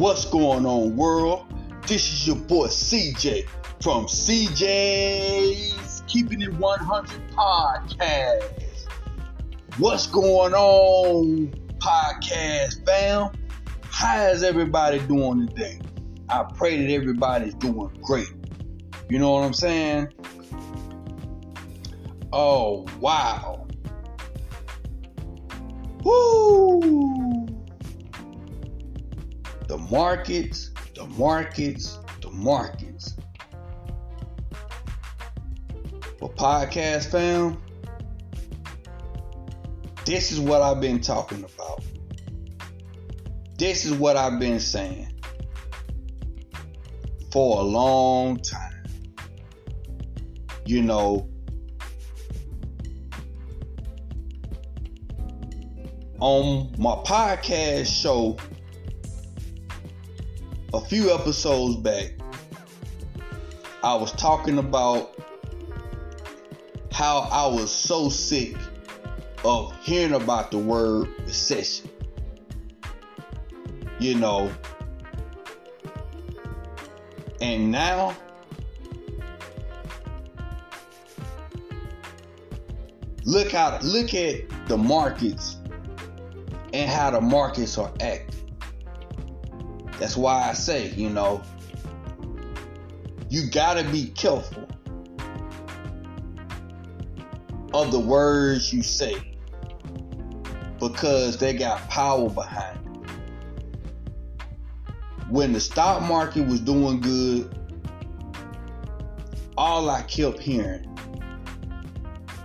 What's going on, world? This is your boy CJ from CJ's Keeping It 100 podcast. What's going on, podcast fam? How is everybody doing today? I pray that everybody's doing great. You know what I'm saying? Oh, wow. Woo! The markets, the markets, the markets. For podcast fam, this is what I've been talking about. This is what I've been saying for a long time. You know, on my podcast show a few episodes back, I was talking about how I was so sick of hearing about the word recession. You know, and now look how look at the markets and how the markets are acting. That's why I say, you know, you gotta be careful of the words you say because they got power behind it. When the stock market was doing good, all I kept hearing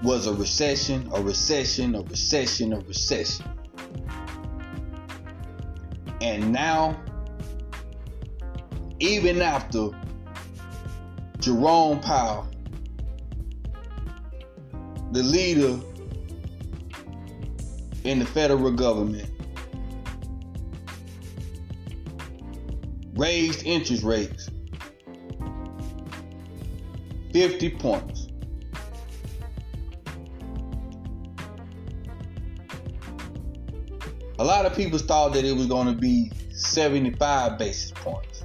was a recession, a recession, a recession, a recession. And now, even after Jerome Powell, the leader in the federal government, raised interest rates 50 points. A lot of people thought that it was going to be 75 basis points.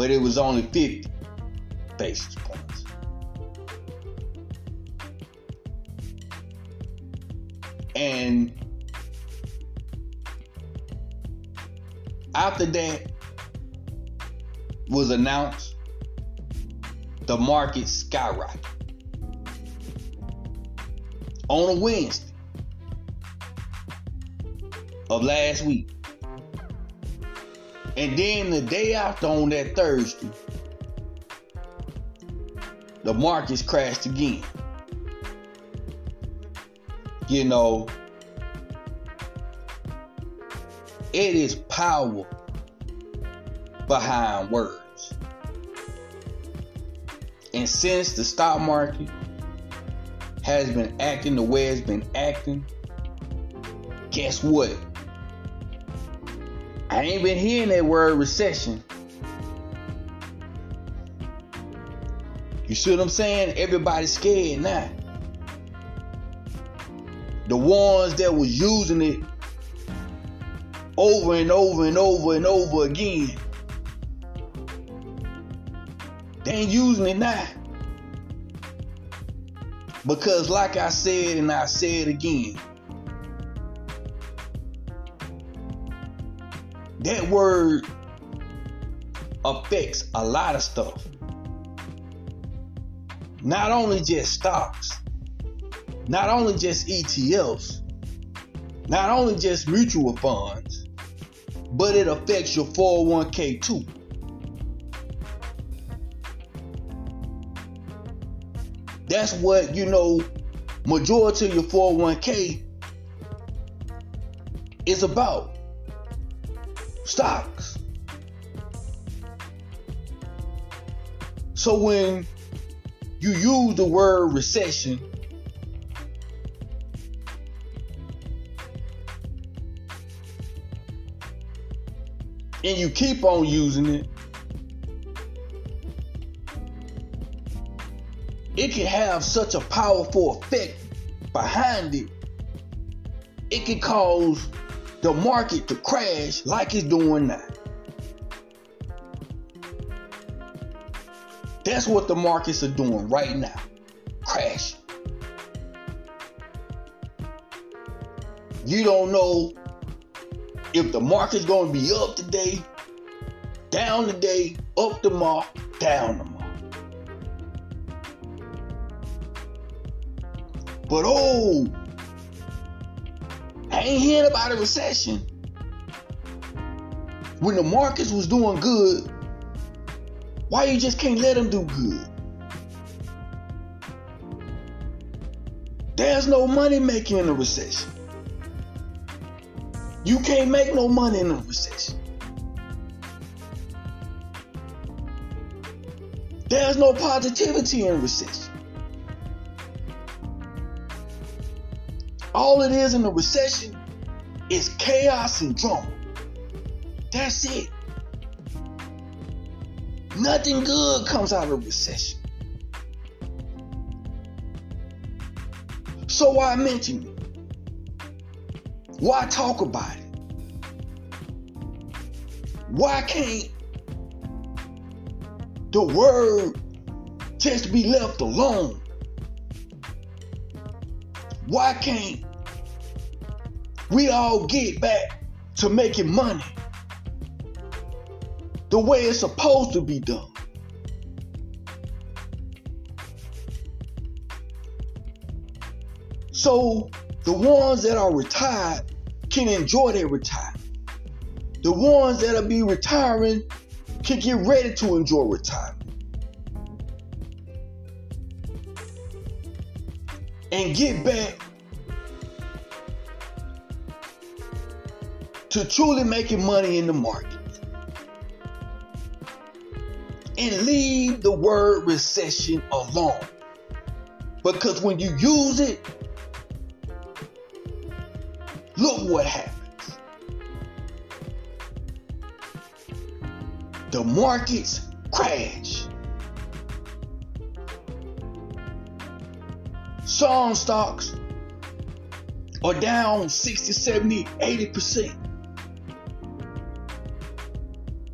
But it was only 50 basis points. And after that was announced, the market skyrocketed. On a Wednesday of last week. And then the day after on that Thursday, the markets crashed again. You know, it is power behind words. And since the stock market has been acting the way it's been acting, guess what? I ain't been hearing that word recession. You see what I'm saying? Everybody's scared now. The ones that was using it over and over and over and over again. They ain't using it now. Because like I said and I said again, that word affects a lot of stuff. Not only just stocks, not only just ETFs, not only just mutual funds, but it affects your 401k too. That's what, you know, majority of your 401k is about stocks. So when you use the word recession, and you keep on using it, it can have such a powerful effect behind it. It can cause the market to crash like it's doing now. That's what the markets are doing right now. Crash. You don't know if the market's going to be up today, down today, up tomorrow, down tomorrow. But oh, I ain't hearing about a recession. When the markets was doing good, why you just can't let them do good? There's no money making in a recession. You can't make no money in a recession. There's no positivity in recession. All it is in a recession is chaos and drama. That's it. Nothing good comes out of a recession. So why mention it? Why talk about it? Why can't the word just be left alone? Why can't we all get back to making money the way it's supposed to be done. So the ones that are retired can enjoy their retirement. The ones that'll be retiring can get ready to enjoy retirement. And get back to truly making money in the market. And leave the word recession alone. Because when you use it, look what happens. The markets crash. Some stocks are down 60, 70, 80%.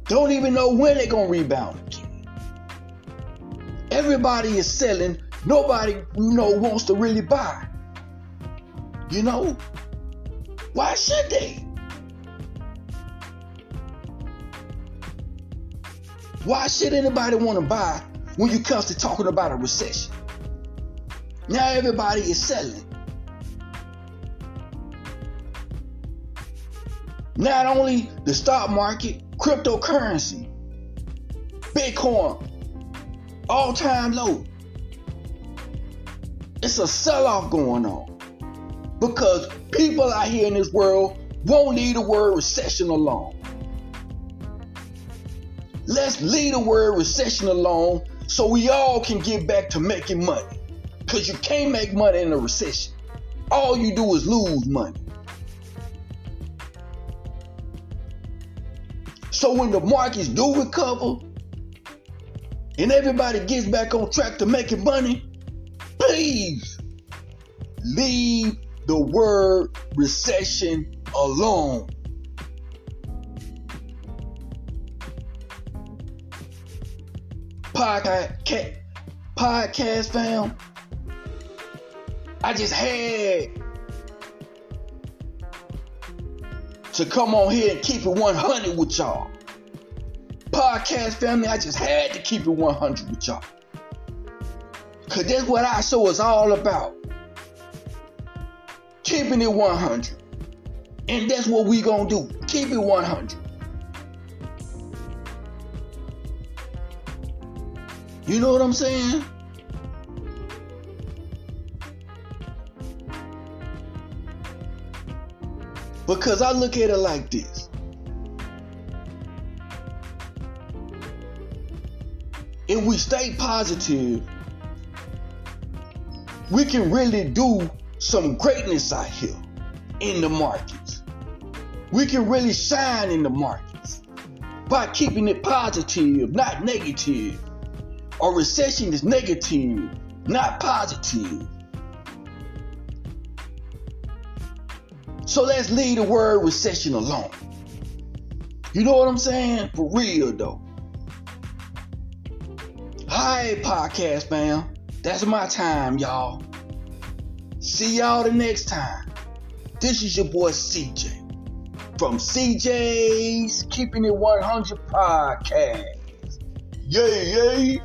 Don't even know when they're gonna rebound again. Everybody is selling. Nobody, you know, wants to really buy. You know, why should they? Why should anybody want to buy when you come to talking about a recession? Now everybody is selling. Not only the stock market, cryptocurrency, Bitcoin, all time low. It's a sell off going on because people out here in this world won't leave the word recession alone. Let's leave the word recession alone so we all can get back to making money. Because you can't make money in a recession. All you do is lose money. So when the markets do recover and everybody gets back on track to making money, please leave the word recession alone. Podcast, podcast fam. I just had to come on here and keep it 100 with y'all. Podcast family, I just had to keep it 100 with y'all. Cause that's what our show is all about. Keeping it 100. And that's what we gonna do. Keep it 100. You know what I'm saying? Because I look at it like this. If we stay positive, we can really do some greatness out here in the markets. We can really shine in the markets by keeping it positive, not negative. A recession is negative, not positive. So let's leave the word recession alone. You know what I'm saying? For real though. Hi, podcast fam. That's my time, y'all. See y'all the next time. This is your boy CJ from CJ's Keeping It 100 podcast. Yay, yay.